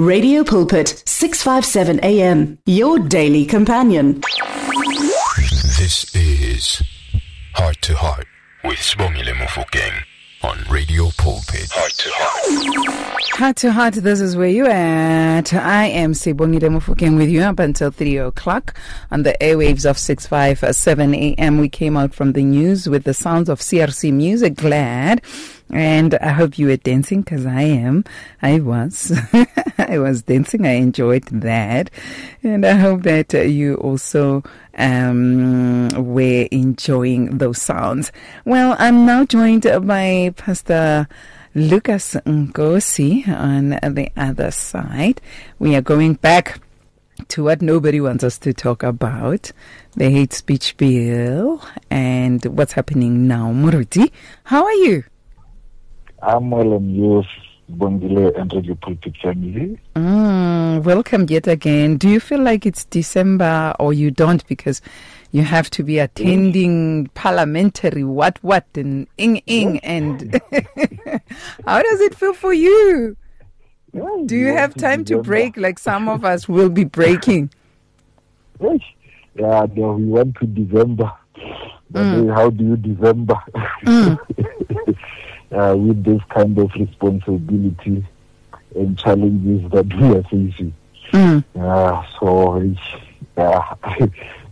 Radio Pulpit, 657 AM, your daily companion. This is Heart to Heart with Sibongile Mofokeng on Radio Pulpit. Heart to Heart. Heart to heart, this is where you at. I am Sibongile Mofokeng with you up until 3 o'clock on the airwaves of 657 AM. We came out from the news with the sounds of CRC music. Glad. And I hope you were dancing because I am. I was. I was dancing. I enjoyed that. And I hope that uh, you also um, were enjoying those sounds. Well, I'm now joined by Pastor Lukas Nkosi on the other side. We are going back to what nobody wants us to talk about the hate speech bill and what's happening now. Muruti, how are you? I'm well and you, Bongile and Radio Pulpit family. Mm, welcome yet again. Do you feel like it's December or you don't because you have to be attending parliamentary what what and ing ing and how does it feel for you? Do you have time to break like some of us will be breaking? Yes. Yeah, no, we went to December. Mm. how do you December? uh, with this kind of responsibility and challenges that we are facing. Mm. Yeah, so, yeah,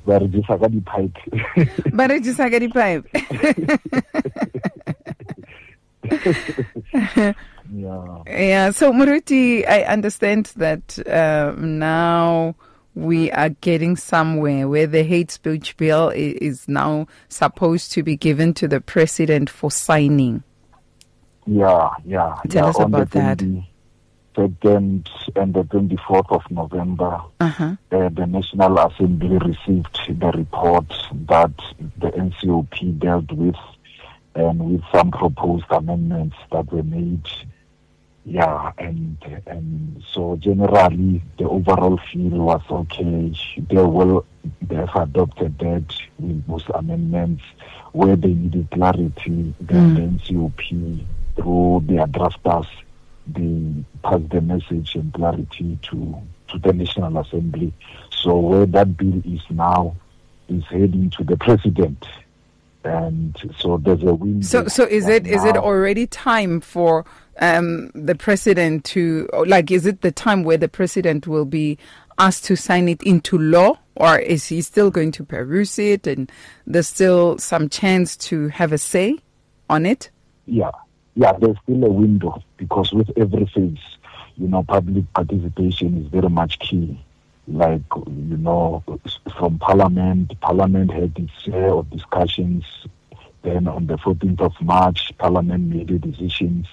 but re just got the pipe. But I just di-pipe yeah. Yeah, so Muruti, I understand that uh, now we are getting somewhere where the hate speech bill is now supposed to be given to the president for signing. Yeah, yeah. Tell yeah, us on about the that. 22nd and the 24th of November, Uh-huh. uh, the National Assembly received the report that the NCOP dealt with and with some proposed amendments that were made. Yeah, and and so generally the overall feel was okay. They will they have adopted that with those amendments where they needed clarity. Then the NCOP through their drafters they pass the message and clarity to to the National Assembly. So where that bill is now is heading to the president. And so there's a window. So, so is it is it already time for um, the president to like? Is it the time where the president will be asked to sign it into law, or is he still going to peruse it, and there's still some chance to have a say on it? Yeah, yeah, there's still a window because with every phase, you know, public participation is very much key. Like, you know, from Parliament, Parliament had its share of discussions. Then on the 14th of March, Parliament made the decisions.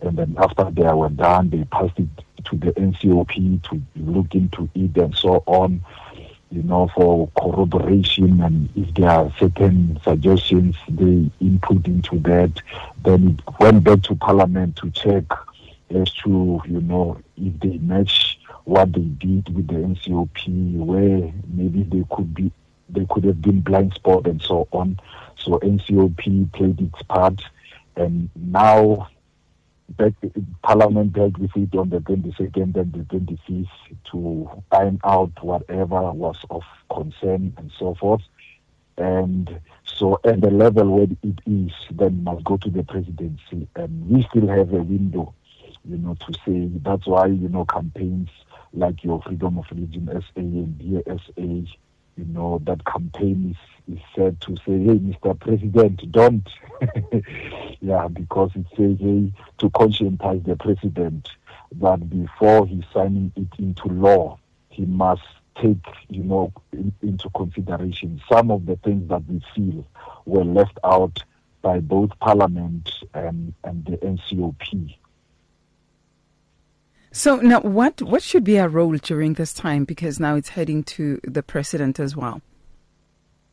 And then after they were done, they passed it to the NCOP to look into it and so on you know, for corroboration and if there are certain suggestions they input into that, then it went back to Parliament to check as to, you know, if they match what they did with the NCOP, where maybe they could be they could have been blind spot and so on. So NCOP played its part and now back, Parliament dealt with it on the 22nd and the 25th to iron out whatever was of concern and so forth. And so at the level where it is, then must go to the presidency. And we still have a window, you know, to say that's why, you know, campaigns like your Freedom of Religion SA and Dear SA, you know, that campaign is, is said to say, hey, Mr. President, don't. yeah, because it says, hey, to conscientize the president that before he's signing it into law, he must take, you know, in, into consideration some of the things that we feel were left out by both Parliament and, and the NCOP. So now, what what should be our role during this time? Because now it's heading to the president as well.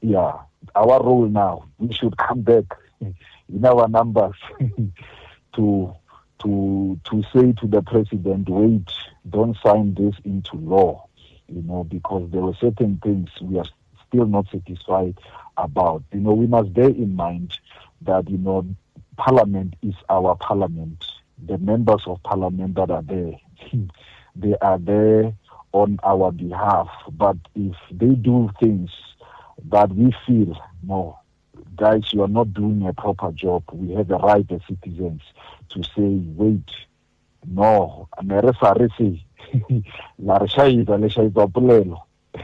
yeah, our role now, we should come back in our numbers to to to say to the president, wait, don't sign this into law, you know, because there were certain things we are still not satisfied about. You know, we must bear in mind that you know, Parliament is our Parliament. The members of Parliament that are there, they are there on our behalf. But if they do things that we feel, no, guys, you are not doing a proper job, we have the right as citizens to say, wait, no, and R SRC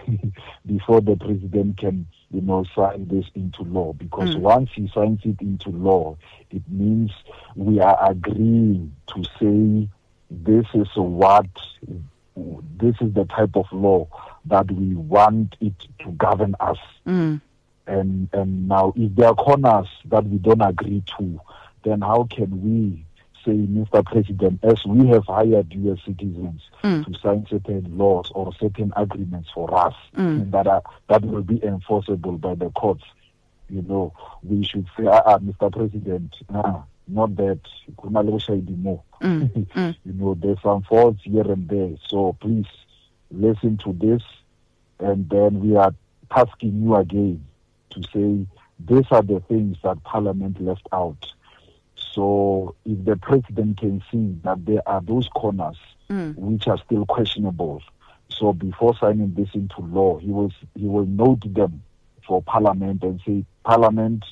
before the president can you know sign this into law because mm. once he signs it into law it means we are agreeing to say this is what this is the type of law that we want it to govern us. Mm. And and now if there are corners that we don't agree to, then how can we say, Mr. President, as we have hired as citizens mm. to sign certain laws or certain agreements for us mm. that are that will be enforceable by the courts, you know, we should say, ah, ah Mr. President, ah, not that more. Mm, mm. you know, there's some faults here and there. So please listen to this, and then we are tasking you again to say these are the things that Parliament left out. So if the president can see that there are those corners mm. which are still questionable, so before signing this into law, he will he will note them for Parliament and say, Parliament.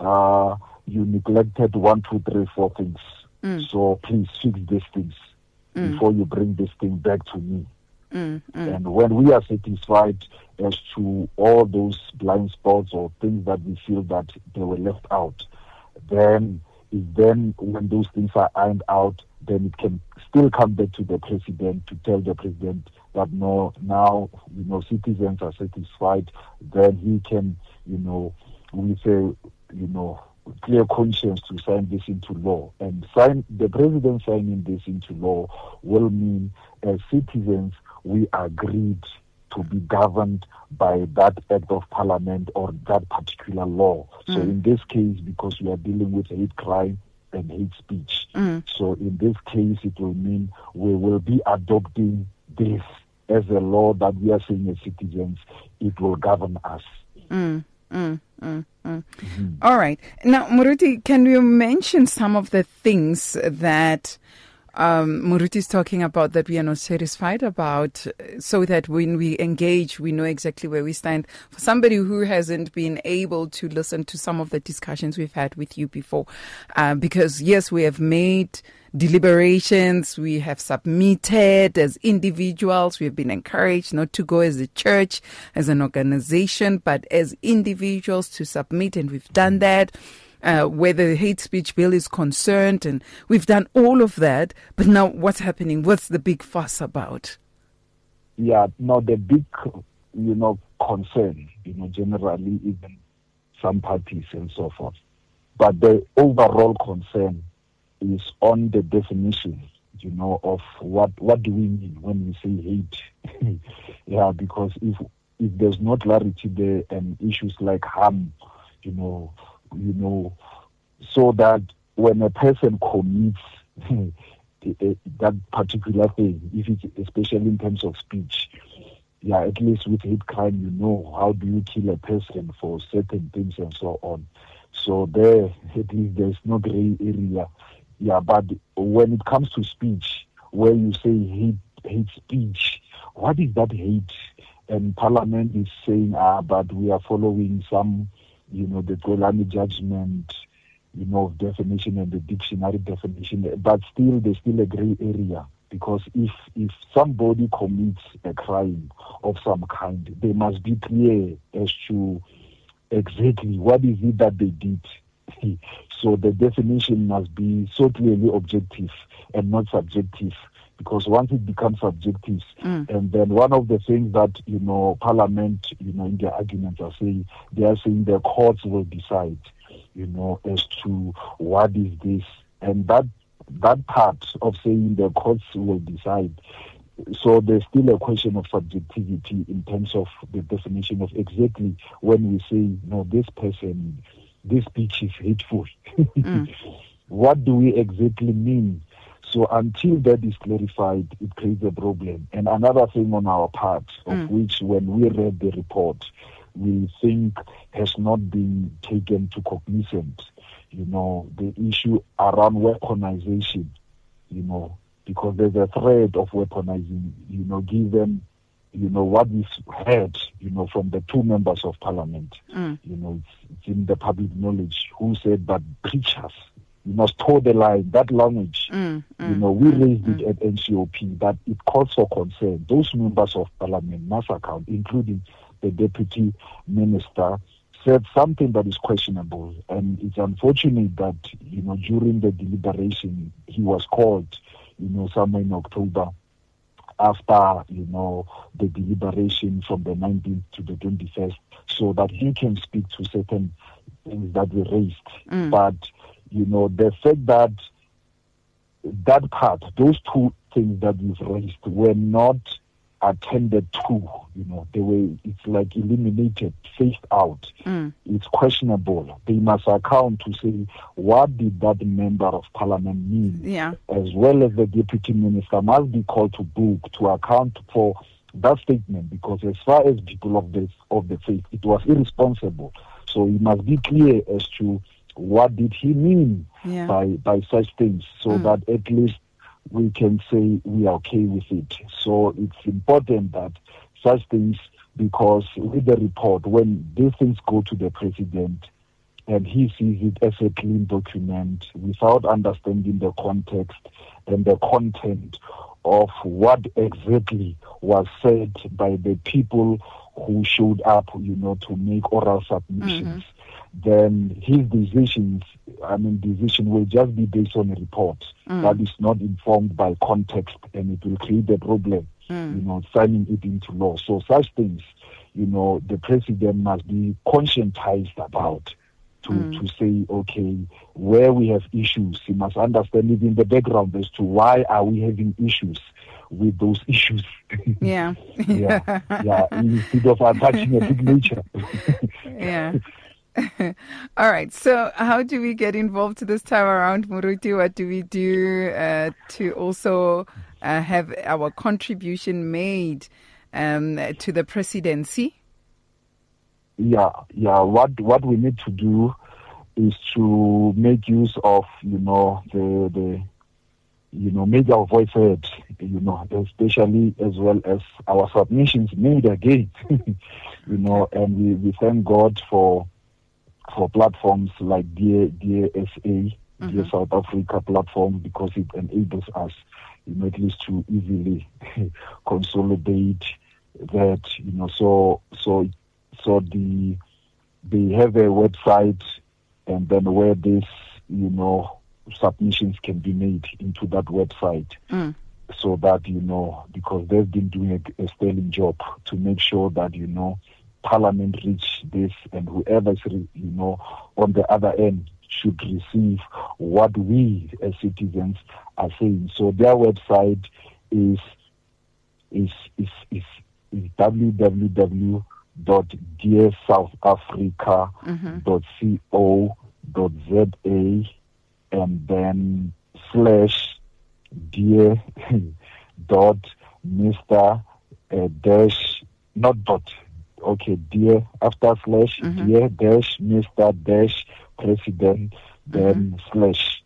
Uh, you neglected one, two, three, four things. Mm. So please fix these things mm. before you bring this thing back to me. Mm, mm. And when we are satisfied as to all those blind spots or things that we feel that they were left out, then then when those things are ironed out, then it can still come back to the president to tell the president that no, now you know citizens are satisfied. Then he can, you know, we say, you know, clear conscience to sign this into law. And sign the president signing this into law will mean as citizens we agreed to be governed by that act of parliament or that particular law. Mm. So in this case, because we are dealing with hate crime and hate speech, mm. so in this case it will mean we will be adopting this as a law that we are saying as citizens, it will govern us. Mm. Mm, mm, mm. Mm-hmm. All right. Now, Muruti, can you mention some of the things that um, Muruti is talking about that we are not satisfied about so that when we engage, we know exactly where we stand. For somebody who hasn't been able to listen to some of the discussions we've had with you before, uh, because yes, we have made deliberations. We have submitted as individuals. We have been encouraged not to go as a church, as an organization, but as individuals to submit, and we've done that. Uh, where the hate speech bill is concerned, and we've done all of that. But now, what's happening? What's the big fuss about? Yeah, now the big, you know, concern, you know, generally, even some parties and so forth. But the overall concern is on the definition, you know, of what what do we mean when we say hate? yeah, because if if there's no clarity there and issues like harm, you know, you know, so that when a person commits that particular thing, if it's especially in terms of speech, yeah, at least with hate crime, you know how do you kill a person for certain things and so on. So there, at least there's no gray area yeah, but when it comes to speech, where you say hate, hate speech, what is that hate? And Parliament is saying, ah, but we are following some, you know, the Qwelane judgment, you know, definition and the dictionary definition. But still, there's still a gray area because if if somebody commits a crime of some kind, they must be clear as to exactly what is it that they did so the definition must be so clearly objective and not subjective. Because once it becomes subjective, mm. and then one of the things that you know Parliament, you know, in their arguments are saying they are saying the courts will decide, you know, as to what is this, and that that part of saying the courts will decide so there's still a question of subjectivity in terms of the definition of exactly when we say no this person this speech is hateful. mm. What do we exactly mean? So until that is clarified, it creates a problem. And another thing on our part, of mm. which when we read the report, we think has not been taken to cognizance, you know, the issue around weaponization, you know, because there's a threat of weaponizing, you know, given, you know, what we've heard, you know, from the two members of parliament. Mm. You know, it's, it's in the public knowledge who said that preachers, you must toe the line, that language. Mm, You mm, know, we mm, raised mm. it at NCOP that it calls for concern. Those members of parliament must account, including the deputy minister, said something that is questionable. And it's unfortunate that, you know, during the deliberation, he was called, you know, somewhere in October after, you know, the deliberation from the 19th to the 21st, so that he can speak to certain things that were raised. Mm. But, you know, the fact that that part, those two things that you've raised were not attended to, you know, they were, it's like eliminated, phased out. Mm. It's questionable. They must account to say, what did that member of parliament mean? Yeah. As well as the deputy minister must be called to book to account for that statement because as far as people of the of the faith, it was irresponsible. So it must be clear as to what did he mean Yeah. by by such things so Mm. that at least we can say we are okay with it. So it's important that such things because with the report when these things go to the president and he sees it as a clean document without understanding the context and the content of what exactly was said by the people who showed up, you know, to make oral submissions, then his decisions, I mean, decision will just be based on a report Mm. that is not informed by context and it will create a problem, Mm. you know, signing it into law. So such things, you know, the president must be conscientized about to, Mm. to say, okay, where we have issues, he must understand it in the background as to why are we having issues with those issues. Yeah. yeah, yeah, instead of attaching a signature. yeah. All right. So, how do we get involved this time around, Muruti? What do we do uh, to also uh, have our contribution made um, to the presidency? yeah, yeah. What what we need to do is to make use of you know the the you know make our voice heard. You know, especially as well as our submissions made again. you know, and we, we thank God for for platforms like Dear Dear SA, Dear South Africa platform because it enables us, you know, at least to easily consolidate that. You know, so so so the they have a website and then where this you know submissions can be made into that website Mm. so that you know because they've been doing a, a sterling job to make sure that you know parliament reach this and whoever is you know on the other end should receive what we as citizens are saying so their website is is is is, is www.dearsouthafrica.co.za and then slash dear dot Mr. Uh, dash not dot okay dear after slash Mhm. dear dash Mr. dash president then slash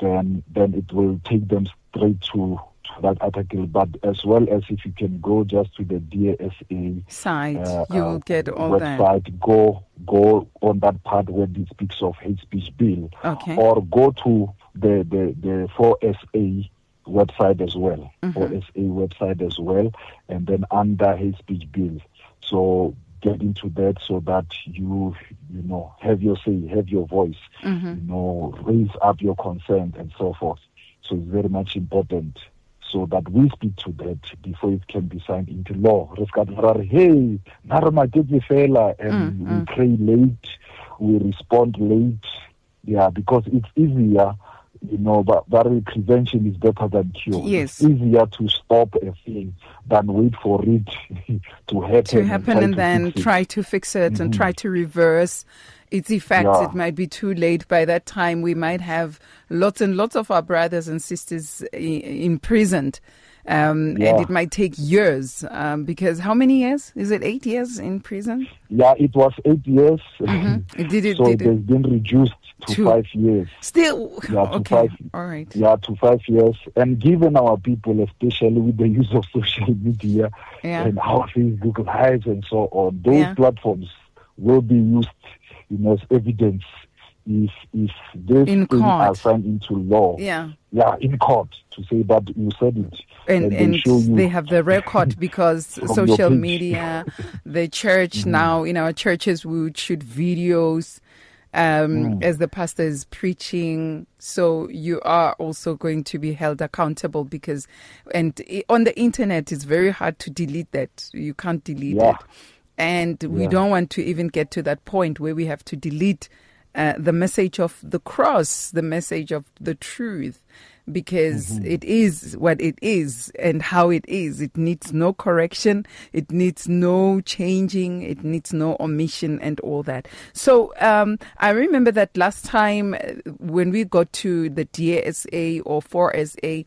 then then it will take them straight to, to that article but as well as if you can go just to the DSA Site, uh, you'll uh, get all that. website go go on that part where it speaks of hate speech bill Okay. or go to the the the 4SA website as well, Mm-hmm. 4SA website as well, and then under hate speech bill. So get into that so that you you know have your say, have your voice, Mm-hmm. you know, raise up your concern and so forth. So it's very much important so that we speak to that before it can be signed into law. Re ska ra re, hey, maketse fela and Mm, we mm. pray late, we respond late. Yeah, because it's easier, you know, but, but prevention is better than cure. Yes. It's easier to stop a thing than wait for it to happen. to happen try and to then try to fix it and try to reverse its effects. Yeah. It might be too late. By that time, we might have lots and lots of our brothers and sisters i- imprisoned. Um, And it might take years um, because how many years? Is it eight years in prison? Yeah, it was eight years. Did it? so Did it has been reduced to Two. five years. Still, Yeah, to okay, five. all right. Yeah, to five years. And given our people, especially with the use of social media Yeah. and our Facebook Lives and so on, those Yeah. platforms will be used, you know, as evidence if if this In thing are court. signed into law. Yeah. Yeah, in court to say that you said it. and they and show they have the record because social media the church Mm-hmm. now in our churches we would shoot videos um Mm. as the pastor is preaching so you are also going to be held accountable because and on the internet it's very hard to delete that you can't delete Yeah. it and we Yeah. don't want to even get to that point where we have to delete uh, the message of the cross, the message of the truth, because Mm-hmm. it is what it is and how it is. It needs no correction, it needs no changing, it needs no omission, and all that. So um, I remember that last time uh, when we got to the DSA or 4SA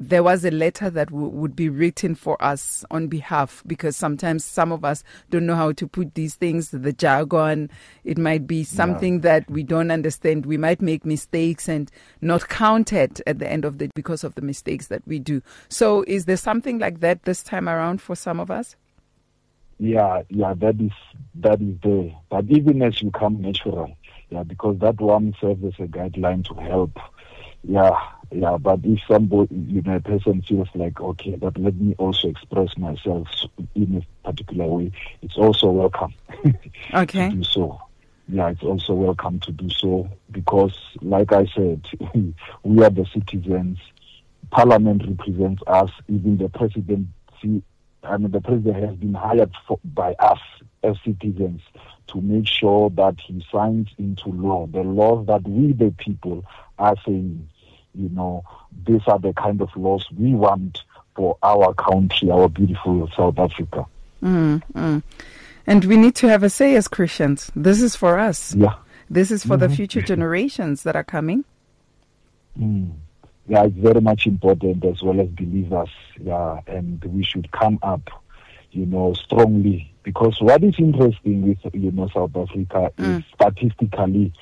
there was a letter that w- would be written for us on behalf because sometimes some of us don't know how to put these things, the jargon. It might be something that we don't understand. We might make mistakes and not count it at the end of the because of the mistakes that we do. So, is there something like that this time around for some of us? Yeah, yeah, that is that is there. But even as you come natural, yeah, because that one serves as a guideline to help. Yeah, yeah. But if somebody, you know, a person feels like, okay, but let me also express myself in a particular way, it's also welcome Okay. to do so. Yeah, it's also welcome to do so because, like I said, we are the citizens. Parliament represents us. Even the presidency, I mean, the president has been hired for, by us as citizens to make sure that he signs into law the laws that we, the people, are saying, you know, these are the kind of laws we want for our country, our beautiful South Africa. Mm, mm. And we need to have a say as Christians. This is for us. Yeah. This is for the Mhm. future generations that are coming. Mm. Yeah, it's very much important as well as believers. Yeah, and we should come up, you know, strongly because what is interesting with you know South Africa Mm. is statistically,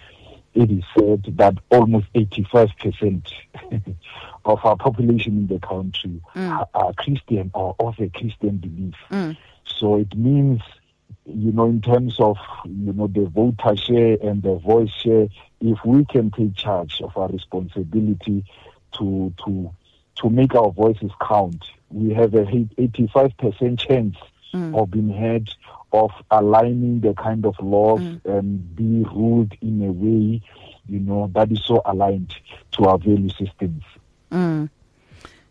it is said that almost eighty-five percent of our population in the country Mm. are, are Christian or of a Christian belief. Mm. So it means, you know, in terms of, you know, the voter share and the voice share, if we can take charge of our responsibility to to to make our voices count, we have a 85% chance Mm. of being heard, of aligning the kind of laws Mm. and be ruled in a way, you know, that is so aligned to our value systems. Mm.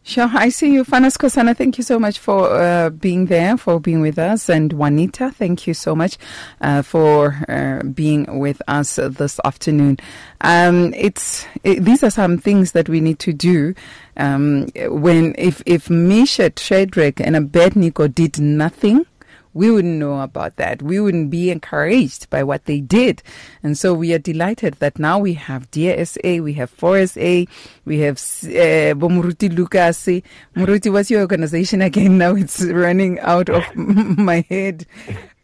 Sure. I see you, Fanas Kosana. Thank you so much for uh, being there, for being with us. And Juanita, thank you so much uh, for uh, being with us this afternoon. Um, it's it, these are some things that we need to do. Um, when if if Meshach, Shadrach, and Abednego did nothing, we wouldn't know about that. We wouldn't be encouraged by what they did. And so we are delighted that now we have DSA, we have 4SA, we have uh, Bomuruti Lukas. Muruti, what's your organization again? Now it's running out of my head.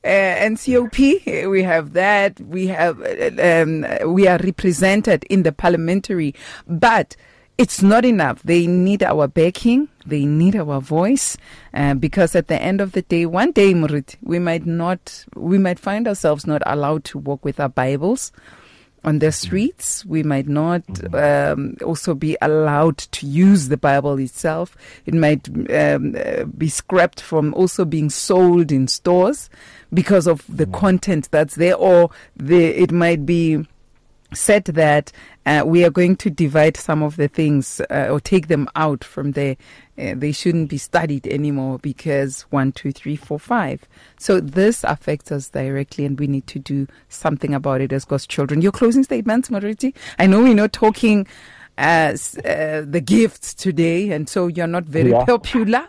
Uh, we have that. We have, uh, um, we are represented in the parliamentary, but it's not enough. They need our backing. They need our voice, uh, because at the end of the day, one day, Murit, we might not, we might find ourselves not allowed to walk with our Bibles on the streets. We might not um, also be allowed to use the Bible itself. It might um, uh, be scrapped from also being sold in stores because of the content that's there, or the it might be said that uh, we are going to divide some of the things uh, or take them out from there. Uh, they shouldn't be studied anymore because one, two, three, four, five. So this affects us directly, and we need to do something about it as God's children. Your closing statements, Mariti. I know we're not talking as uh, the gifts today, and so you're not very Yeah. popular.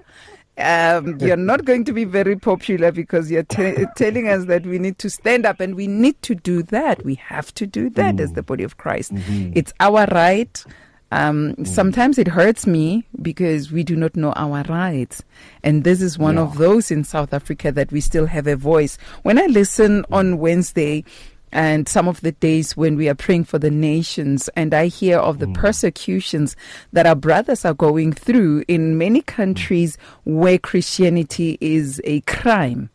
Um, you're not going to be very popular because you're te- telling us that we need to stand up and we need to do that. We have to do that as the body of Christ. It's our right. Um, Sometimes it hurts me because we do not know our rights. And this is one of those in South Africa that we still have a voice. When I listen on Wednesday, and some of the days when we are praying for the nations and I hear of the mm. persecutions that our brothers are going through in many countries where Christianity is a crime.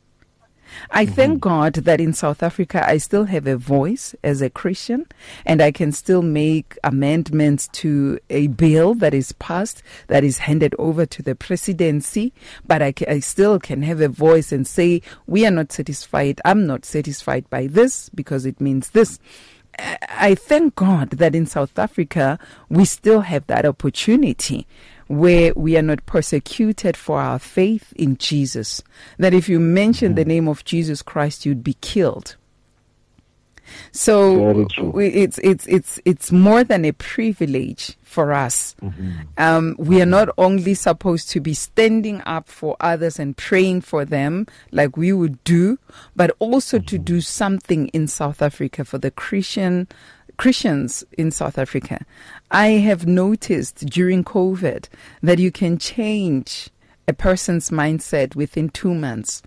I mm-hmm. thank God that in South Africa I still have a voice as a Christian and I can still make amendments to a bill that is passed that is handed over to the presidency. But I, I still can have a voice and say, we are not satisfied. I'm not satisfied by this because it means this. I thank God that in South Africa we still have that opportunity where we are not persecuted for our faith in Jesus. That if you mention the name of Jesus Christ, you'd be killed. So it's it's it's it's more than a privilege for us. Mm-hmm. Um, we are not only supposed to be standing up for others and praying for them like we would do, but also mm-hmm. to do something in South Africa for the Christian Christians in South Africa. I have noticed during COVID that you can change a person's mindset within two months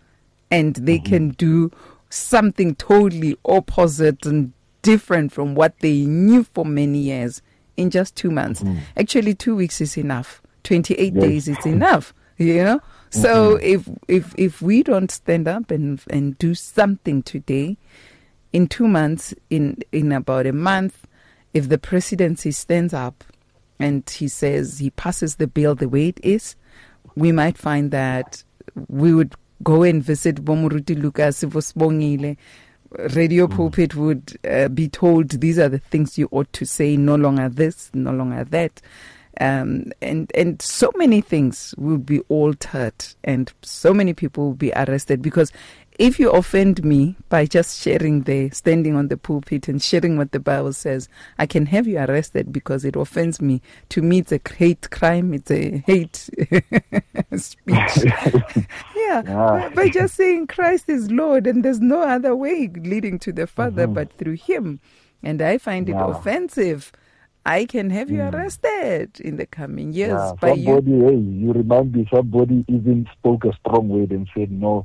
and they mm-hmm. can do something totally opposite and different from what they knew for many years in just two months. Mm-hmm. Actually, two weeks is enough. 28 yes. days is enough, you know? So mm-hmm. if, if, if we don't stand up and, and do something today, in two months, in, in about a month, if the presidency stands up and he says he passes the bill the way it is, we might find that we would go and visit Bomuruti Lukas Vosbongile. Radio mm. pulpit would uh, be told these are the things you ought to say, no longer this, no longer that. Um, and and so many things will be altered, and so many people will be arrested because if you offend me by just sharing the standing on the pulpit and sharing what the Bible says, I can have you arrested because it offends me. To me, it's a hate crime. It's a hate speech. yeah. yeah. By just saying Christ is Lord and there's no other way leading to the Father mm-hmm. but through Him. And I find it offensive. I can have you mm. arrested in the coming years. Yeah, by somebody, you. hey, you remind me, somebody even spoke a strong word and said, no,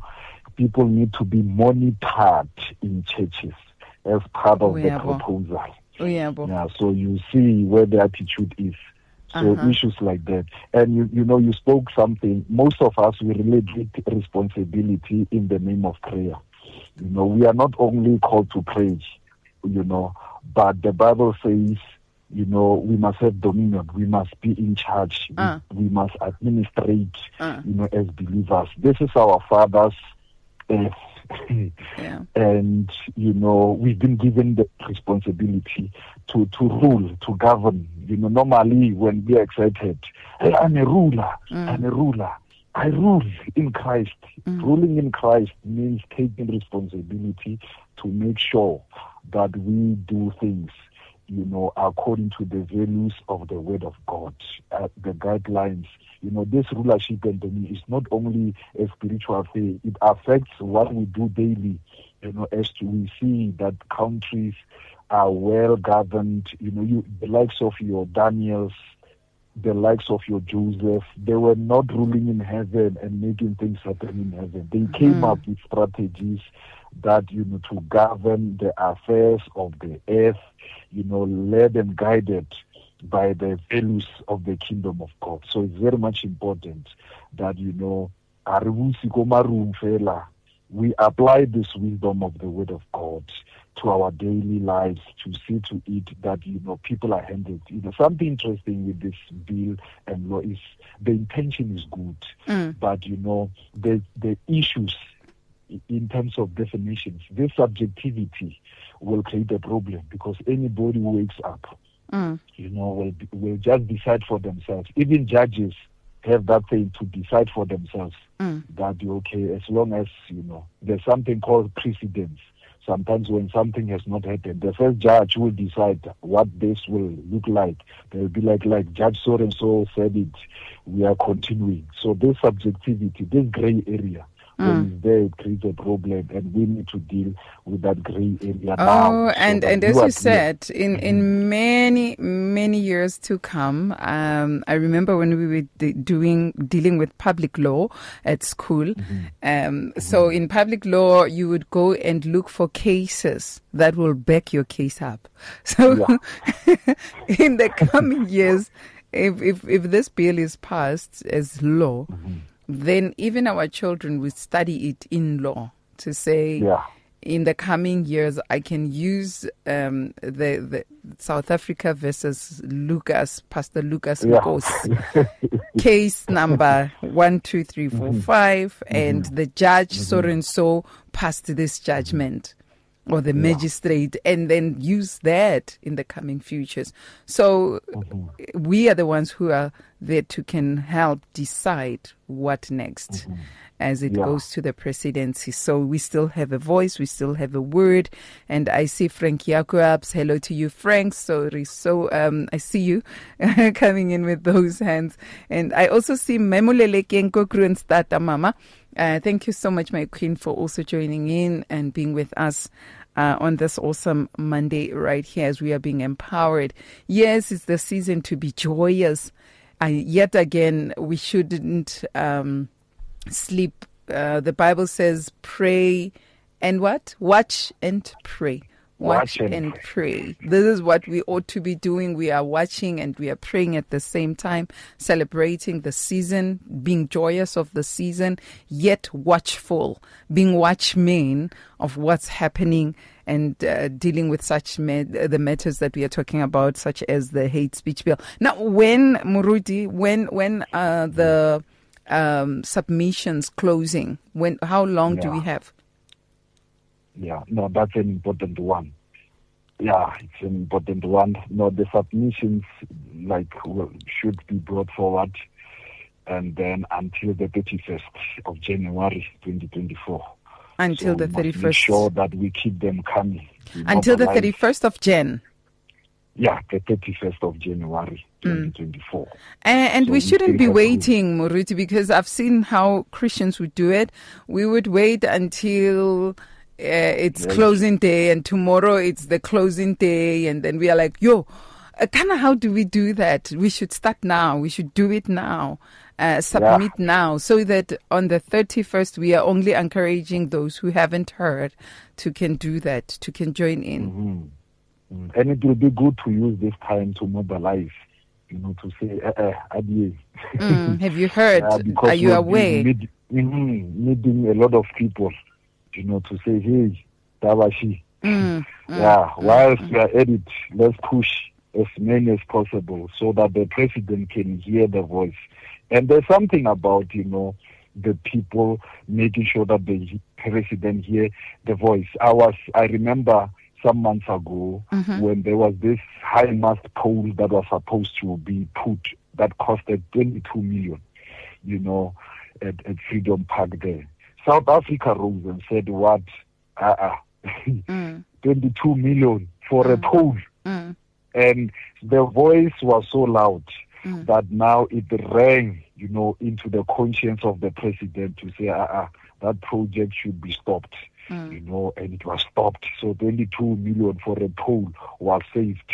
people need to be monitored in churches as part of the proposal. Yeah, so you see where the attitude is. So uh-huh. issues like that, and you you know you spoke something. Most of us we relate responsibility in the name of prayer. You know we are not only called to pray, you know, but the Bible says you know, we must have dominion. We must be in charge. Uh. We, we, must administrate, uh. you know, as believers. This is our Father's yeah. And you know, we've been given the responsibility to to rule, to govern. You know, normally when we are excited, hey, I'm a ruler. Mm. I'm a ruler. I rule in Christ. Mm. Ruling in Christ means taking responsibility to make sure that we do things you know, according to the values of the Word of God, uh, the guidelines. You know, this rulership and me is not only a spiritual thing; it affects what we do daily. You know, as to we see that countries are well governed. You know, you the likes of your Daniels, the likes of your Joseph, they were not ruling in heaven and making things happen in heaven. They came mm. up with strategies that you know to govern the affairs of the earth you know, led and guided by the values of the kingdom of God. So it's very much important that, you know, we apply this wisdom of the word of God to our daily lives to see to it that you know people are handled. You know something interesting with this bill and law is the intention is good, mm. but you know the the issues in terms of definitions, this subjectivity will create a problem because anybody who wakes up, mm. you know, will, will just decide for themselves. Even judges have that thing to decide for themselves mm. that okay, as long as you know, there's something called precedence. Sometimes when something has not happened, the first judge will decide what this will look like. They'll be like, like Judge so and so said it. We are continuing. So this subjectivity, this gray area, When mm. it's there, it creates a problem, and we need to deal with that grey area Oh, now. so and and as you said, in in mm-hmm. many many years to come, um, I remember when we were d- doing dealing with public law at school. Mm-hmm. Um, mm-hmm. so in public law, you would go and look for cases that will back your case up. So in the coming years, if if if this bill is passed as law, then even our children will study it in law to say Yeah. in the coming years, I can use um, the, the South Africa versus Lukas, Pastor Lukas Yeah. Nkosi, case number one, two, three, four, mm-hmm. five, mm-hmm. and the judge mm-hmm. so and so passed this judgment. Or the magistrate, and then use that in the coming futures. So we are the ones who are there to can help decide what next as it Yeah. goes to the presidency. So we still have a voice, we still have a word. And I see Frank Jacobs. Hello to you, Frank. Sorry. So um, I see you coming in with those hands. And I also see Memulele Kenkokru and Stata Mama. Uh, thank you so much, my queen, for also joining in and being with us. Uh, on this awesome Monday, right here, as we are being empowered. Yes, it's the season to be joyous. Uh, yet again, we shouldn't um, sleep. Uh, the Bible says, pray and what? Watch and pray. Watch, Watch and and pray. This is what we ought to be doing. We are watching and we are praying at the same time, celebrating the season, being joyous of the season, yet watchful, being watchmen of what's happening and uh, dealing with such ma- the matters that we are talking about, such as the hate speech bill. Now, when Muruti, when when uh, the um, submissions closing, when how long do we have? Yeah, no, that's an important one. Yeah, it's an important one. No, the submissions like should be brought forward, and then until the thirty first of January, twenty twenty four. Until so the 31st. make. Sure that we keep them coming. Until the thirty first of Jan. Yeah, the thirty first of January, Mm. twenty twenty four. And, and So we we shouldn't be waiting, Moruti, because I've seen how Christians would do it. We would wait until uh, it's Yes. closing day, and tomorrow it's the closing day, and then we are like, yo, uh, kind of how do we do that? We should start now. We should do it now. Uh, submit now, so that on the 31st we are only encouraging those who haven't heard to can do that, to can join in. Mm. And it will be good to use this time to mobilize, you know, to say, eh, eh, adieu. Mm, have you heard? Uh, are you aware? mhm, needing a lot of people, you know, to say, hey, Tabashi. Mm, yeah, whilst we are at it, let's push as many as possible so that the president can hear the voice. And there's something about, you know, the people making sure that the president hear the voice. I was, I remember some months ago Mhm. when there was this high mast pole that was supposed to be put that costed 22 million, you know, at, at Freedom Park there. South Africa rose and said, what? Uh-uh. mm, 22 million for a pole. mm, And the voice was so loud Mm. that now it rang, you know, into the conscience of the president to say, uh-uh, that project should be stopped, mm. you know, and it was stopped. So 22 million for a pole was saved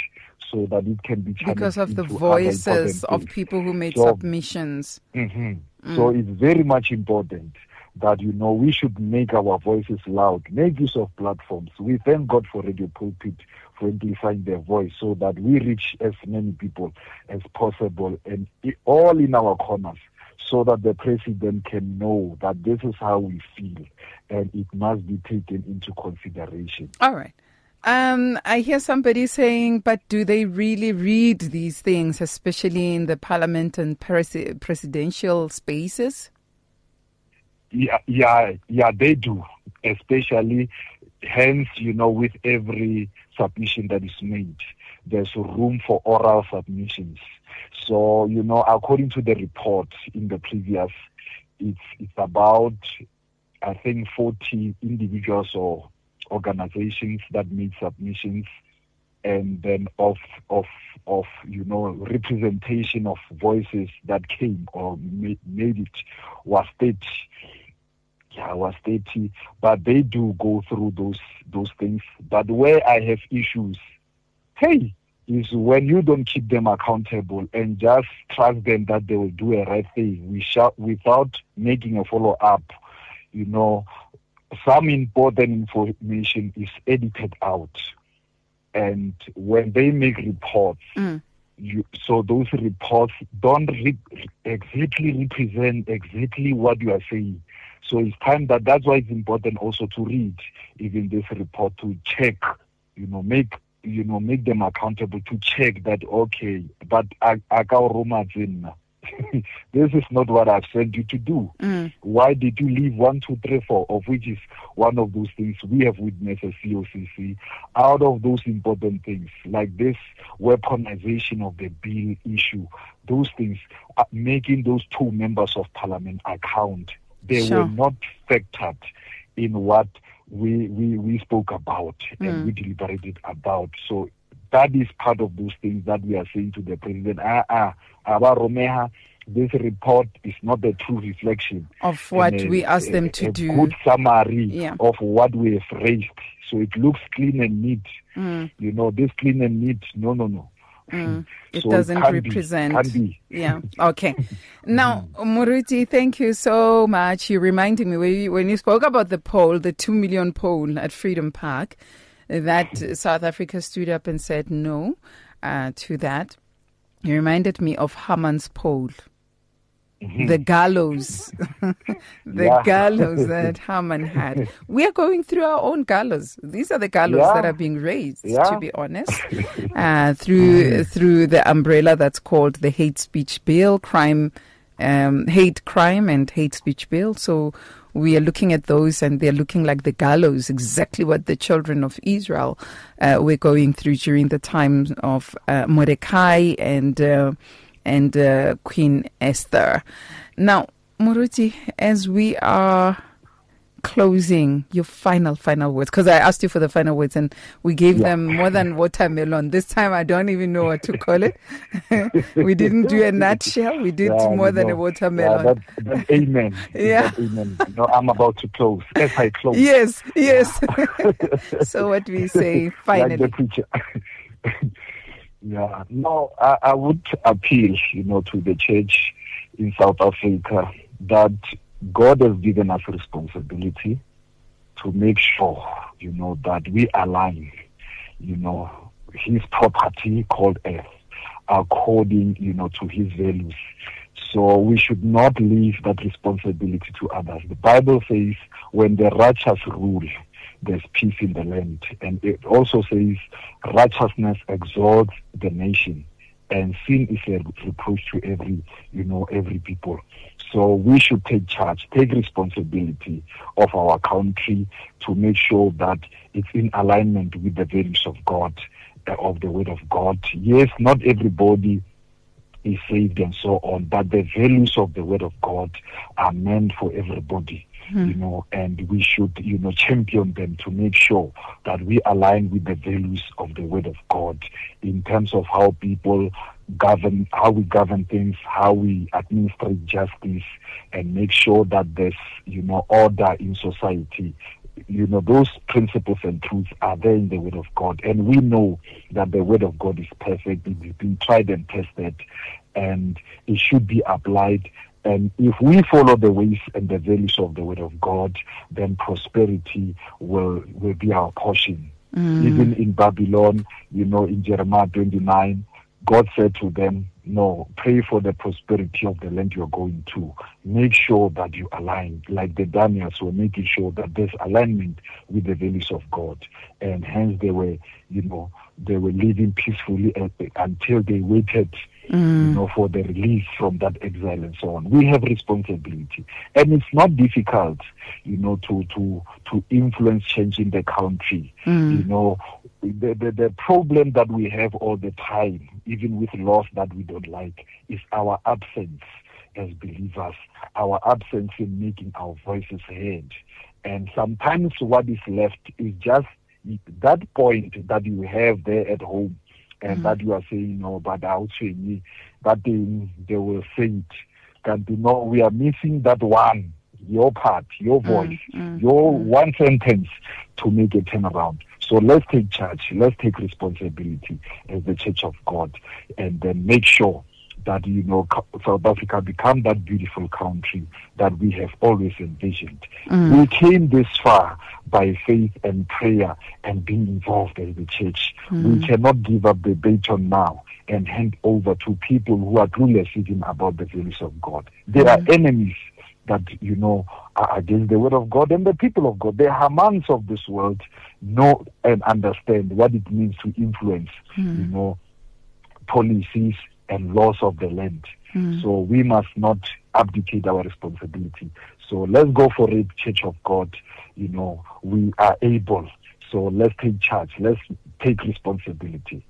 so that it can be because of the voices of people who made So- submissions. hmm So it's very much important that you know we should make our voices loud, make use of platforms. We thank God for Radio Pulpit for amplifying their voice so that we reach as many people as possible and all in our corners so that the president can know that this is how we feel and it must be taken into consideration. All right. Um, I hear somebody saying, but do they really read these things, especially in the parliament and presi- presidential spaces? Yeah, yeah, yeah, they do. Especially, hence, you know, with every submission that is made, there's room for oral submissions. So, you know, according to the report in the previous, it's it's about, I think, 40 individuals or organizations that made submissions, and then of of of you know representation of voices that came or made, made it was 30 yeah, I was 30, but they do go through those those things. But where I have issues, hey, is when you don't keep them accountable and just trust them that they will do a right thing we shall, without making a follow up. You know, some important information is edited out. And when they make reports, Mm. you, so those reports don't re- exactly represent exactly what you are saying. So it's time that that's why it's important also to read even this report to check, you know, make you know, make them accountable to check that okay, but I I got Roma this is not what I've sent you to do. Mm. Why did you leave one, two, three, four, of which is one of those things we have witnessed as COCC, out of those important things, like this weaponization of the bill issue, those things, uh, making those two members of parliament account, they Sure. were not factored in what we, we, we spoke about Mm. and we deliberated about. So that is part of those things that we are saying to the president. Ah, ah, Aba Romeha, this report is not the true reflection Of what a- we asked them a- to a do. good summary Yeah. of what we have raised. So it looks clean and neat. Mm. You know, this clean and neat. No, no, no. Mm. It So doesn't be, represent. be. Yeah. Okay. Now, Muruti, thank you so much. You reminded me when you, when you spoke about the poll, the two million poll at Freedom Park, that South Africa stood up and said no uh, to that. You reminded me of Haman's poll. The gallows, the Yeah. gallows that Haman had. We are going through our own gallows. These are the gallows Yeah. that are being raised, to be honest, uh, through through the umbrella that's called the hate speech bill, crime, um, hate crime and hate speech bill. So we are looking at those, and they're looking like the gallows, exactly what the children of Israel uh, were going through during the time of uh, Mordecai and. Uh, and uh, Queen Esther. Now, Muruti, as we are closing, your final, final words, because I asked you for the final words and we gave Yeah. them more than watermelon. This time I don't even know what to call it. we didn't do a nutshell, we did Yeah, more than a watermelon. Yeah, that, that, amen. Yeah. Amen. No, I'm about to close. As I close. yes, yes. so, what we say like finally. the preacher. Yeah, no, I, I would appeal, you know, to the church in South Africa that God has given us responsibility to make sure, you know, that we align, you know, His property called earth according, you know, to His values. So we should not leave that responsibility to others. The Bible says, when the righteous rule, there's peace in the land. And it also says, righteousness exalts the nation, and sin is a reproach to every, you know, every people. So we should take charge, take responsibility of our country to make sure that it's in alignment with the values of God, uh, of the Word of God. Yes, not everybody is saved and so on, but the values of the Word of God are meant for everybody Hmm. you know, and we should, you know, champion them to make sure that we align with the values of the Word of God in terms of how people govern, how we govern things, how we administrate justice, and make sure that there's, you know, order in society. You know, those principles and truths are there in the Word of God, and we know that the Word of God is perfect. It's been tried and tested, and it should be applied and if we follow the ways and the values of the Word of God, then prosperity will, will be our portion. Mm. Even in Babylon, you know, in Jeremiah 29, God said to them, No, pray for the prosperity of the land you're going to. Make sure that you align, like the Daniels were making sure that there's alignment with the values of God. And hence they were, you know, they were living peacefully until they waited Mm. you know, for the release from that exile and so on. We have responsibility, and it's not difficult, you know, to to to influence change in the country. Mm. You know, the, the the problem that we have all the time, even with laws that we don't like, is our absence as believers, our absence in making our voices heard, and sometimes what is left is just that point that you have there at home and mm-hmm. that you are saying no, but I'll say me, that they, they will say it. Can know we are missing that one, your part, your Mm, voice, mm, your mm. one sentence to make a turnaround. So let's take charge, let's take responsibility as the Church of God, and then make sure that you know South Africa become that beautiful country that we have always envisioned. Mm. We came this far by faith and prayer and being involved as the church. Mm. We cannot give up the baton now and hand over to people who are clueless even about the values of God. There are mm. enemies that you know are against the word of God and the people of God. The Hamans of this world know and understand what it means to influence, you know, policies and laws of the land. Hmm. So we must not abdicate our responsibility. So let's go for it, Church of God. You know, we are able. So let's take charge. Let's take responsibility.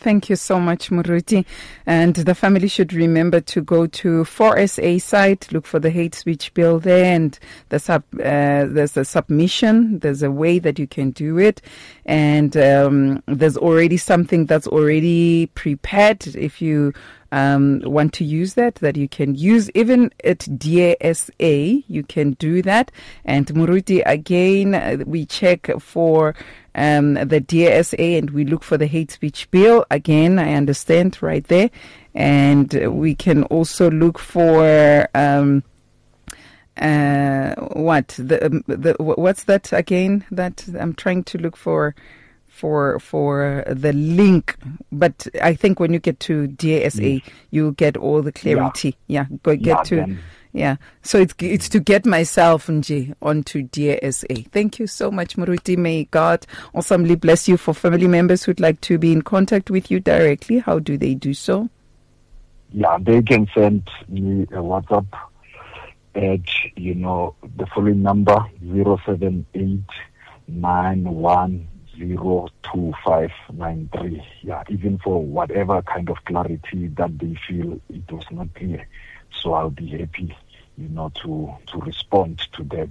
Thank you so much, Muruti. And the family should remember to go to FOR SA site, look for the hate speech bill there, and the sub, uh, there's a submission. There's a way that you can do it, and um, there's already something that's already prepared. If you um, want to use that, that you can use even at DASA, you can do that. And Muruti, again, uh, we check for um, the DSA and we look for the hate speech bill. Again, I understand right there. And we can also look for. Um, uh, what the, um, the what's that again? That I'm trying to look for for for the link. But I think when you get to DSA, you'll get all the clarity. Yeah, go get Yeah, to. then- Yeah, so it's it's to get myself nje onto DSA. Thank you so much, Muruti. May God awesomely bless you. For family members who'd like to be in contact with you directly, how do they do so? Yeah, they can send me a WhatsApp at you know the following number zero seven eight nine one zero two five nine three. Yeah, even for whatever kind of clarity that they feel it was not clear. So I'll be happy, you know, to to respond to that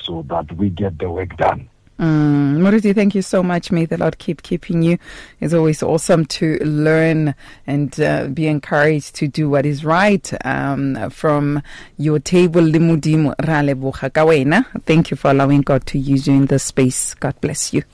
so that we get the work done. Mm, Muruti, thank you so much. May the Lord keep keeping you. It's always awesome to learn and uh, be encouraged to do what is right. Um, from your table, Limudimo Raleboha Kawena. Thank you for allowing God to use you in this space. God bless you.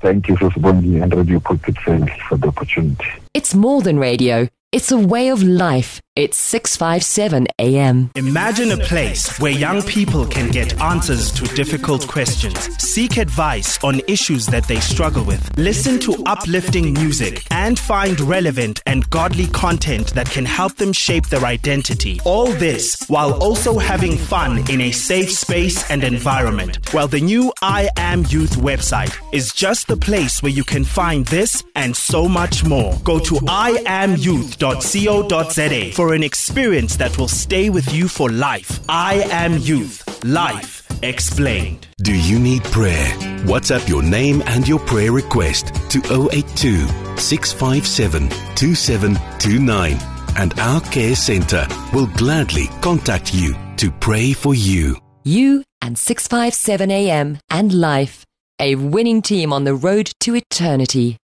Thank you, Sosibongi and Radio Pulpit for the opportunity. It's more than radio. It's a way of life. It's 657 AM. Imagine a place where young people can get answers to difficult questions, seek advice on issues that they struggle with, listen to uplifting music, and find relevant and godly content that can help them shape their identity. All this while also having fun in a safe space and environment. Well, the new I Am Youth website is just the place where you can find this and so much more. Go to iamyouth.co.za for an experience that will stay with you for life. I Am Youth. Life explained. Do you need prayer? WhatsApp your name and your prayer request to 082 657 2729 and our care center will gladly contact you to pray for you. You and 657 AM and life. A winning team on the road to eternity.